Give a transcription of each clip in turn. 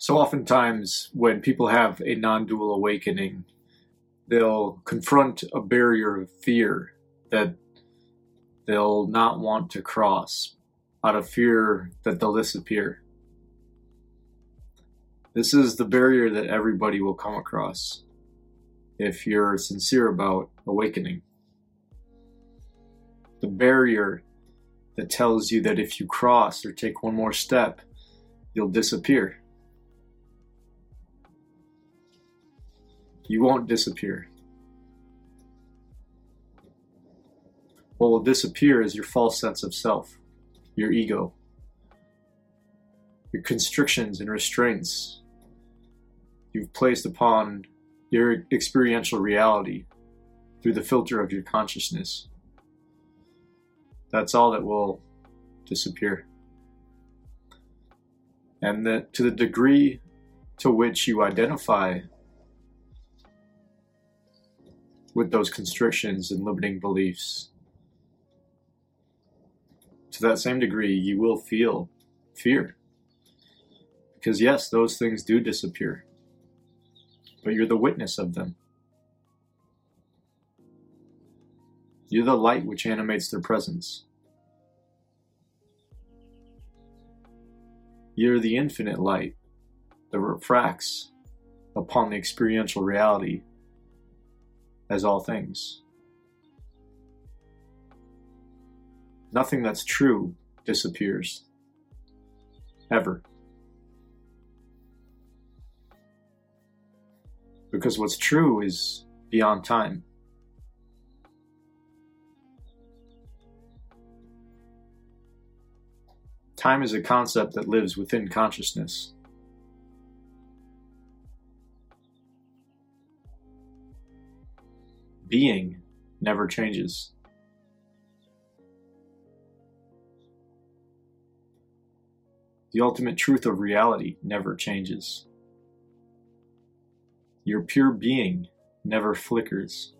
So, oftentimes, when people have a non dual awakening, they'll confront a barrier of fear that they'll not want to cross out of fear that they'll disappear. This is the barrier that everybody will come across if you're sincere about awakening. The barrier that tells you that if you cross or take one more step, you'll disappear. You won't disappear. What will disappear is your false sense of self, your ego, your constrictions and restraints you've placed upon your experiential reality through the filter of your consciousness. That's all that will disappear. And that to the degree to which you identify with those constrictions and limiting beliefs. To that same degree, you will feel fear. Because, yes, those things do disappear, but you're the witness of them. You're the light which animates their presence. You're the infinite light that refracts upon the experiential reality as all things. Nothing that's true disappears. Ever. Because what's true is beyond time. Time is a concept that lives within consciousness. Being never changes. The ultimate truth of reality never changes. Your pure being never flickers.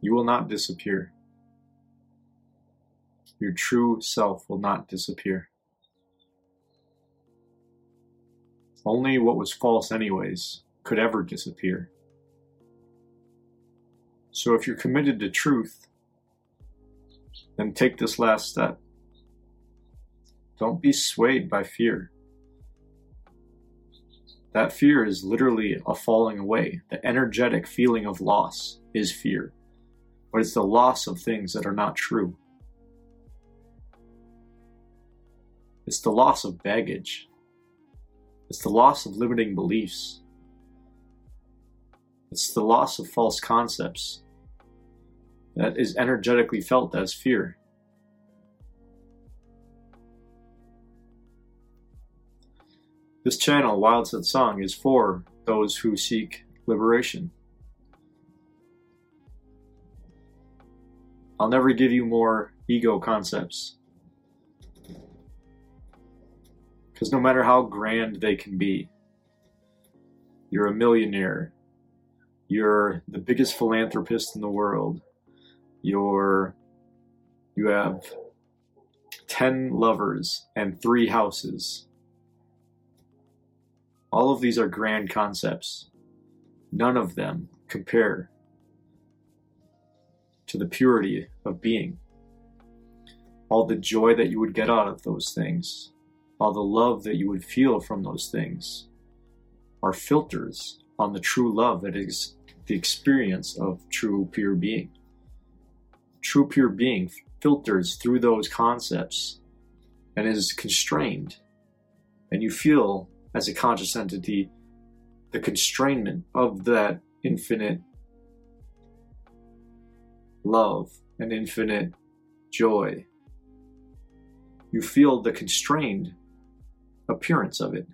You will not disappear your true self will not disappear. Only what was false, anyways, could ever disappear. So if you're committed to truth, then take this last step. Don't be swayed by fear. That fear is literally a falling away. The energetic feeling of loss is fear, but it's the loss of things that are not true. It's the loss of baggage. It's the loss of limiting beliefs. It's the loss of false concepts that is energetically felt as fear. This channel, Wild Satsang, is for those who seek liberation. I'll never give you more ego concepts. Because no matter how grand they can be, you're a millionaire, you're the biggest philanthropist in the world, you're you have 10 lovers and 3 houses. All of these are grand concepts. None of them compare to the purity of being. All the joy that you would get out of those things all the love that you would feel from those things are filters on the true love that is the experience of true pure being. True pure being filters through those concepts and is constrained. And you feel, as a conscious entity, the constrainment of that infinite love and infinite joy. You feel the constrained appearance of it.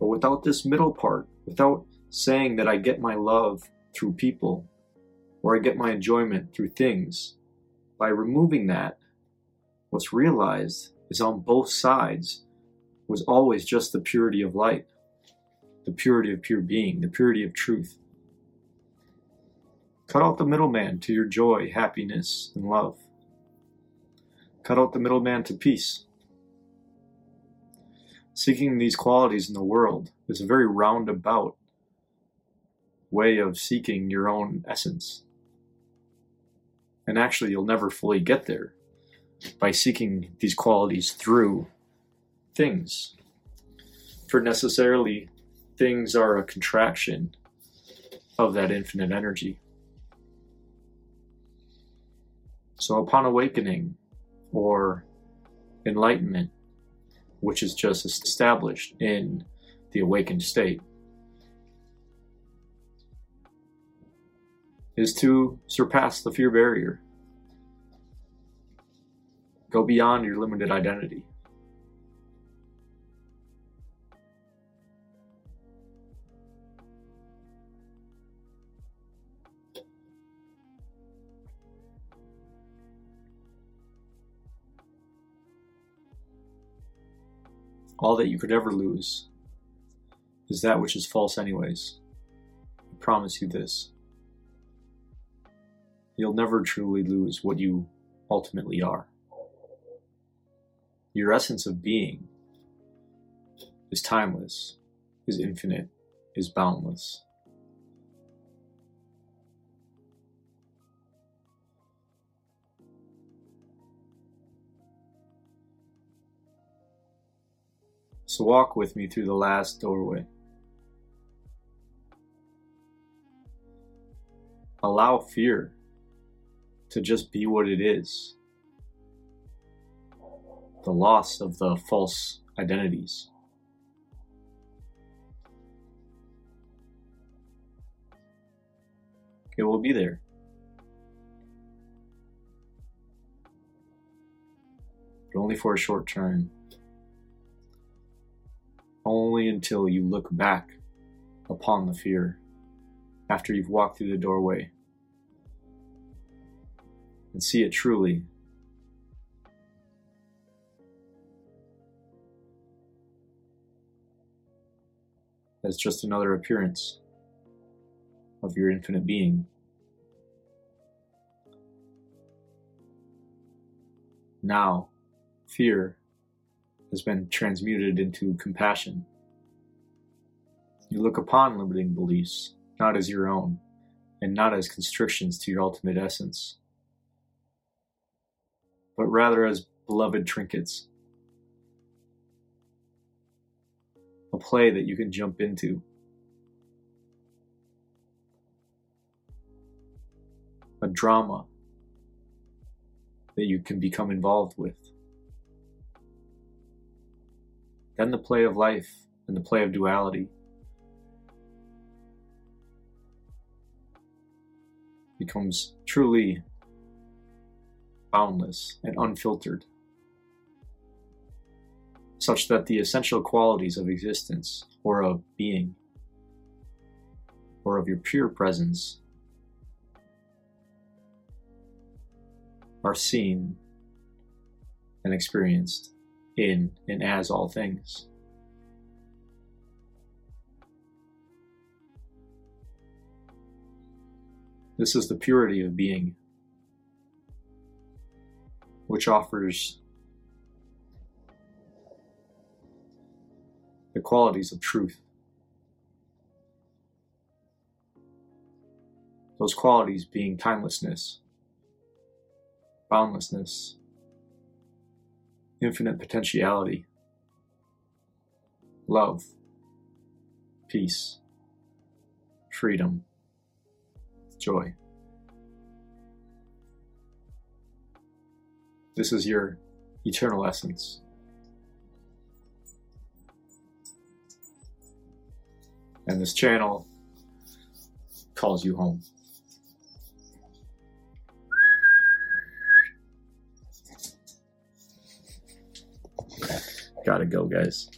But without this middle part, without saying that I get my love through people or I get my enjoyment through things, by removing that, what's realized is on both sides was always just the purity of light, the purity of pure being, the purity of truth. Cut out the middleman to your joy, happiness, and love. Cut out the middleman to peace. Seeking these qualities in the world is a very roundabout way of seeking your own essence. And actually, you'll never fully get there by seeking these qualities through things. For necessarily, things are a contraction of that infinite energy. So, upon awakening or enlightenment, which is just established in the awakened state, is to surpass the fear barrier. Go beyond your limited identity. All that you could ever lose is that which is false, anyways. I promise you this. You'll never truly lose what you ultimately are. Your essence of being is timeless, is infinite, is boundless. So walk with me through the last doorway. Allow fear to just be what it is the loss of the false identities. It will be there. But only for a short term only until you look back upon the fear after you've walked through the doorway and see it truly. As just another appearance of your infinite being. Now, fear has been transmuted into compassion. You look upon limiting beliefs not as your own, and not as constrictions to your ultimate essence, but rather as beloved trinkets. A play that you can jump into. A drama that you can become involved with. Then the play of life and the play of duality. becomes truly boundless and unfiltered, such that the essential qualities of existence or of being or of your pure presence are seen and experienced in and as all things. This is the purity of being, which offers the qualities of truth. Those qualities being timelessness, boundlessness, infinite potentiality, love, peace, freedom, joy. This is your eternal essence. And this channel calls you home. Gotta go, guys.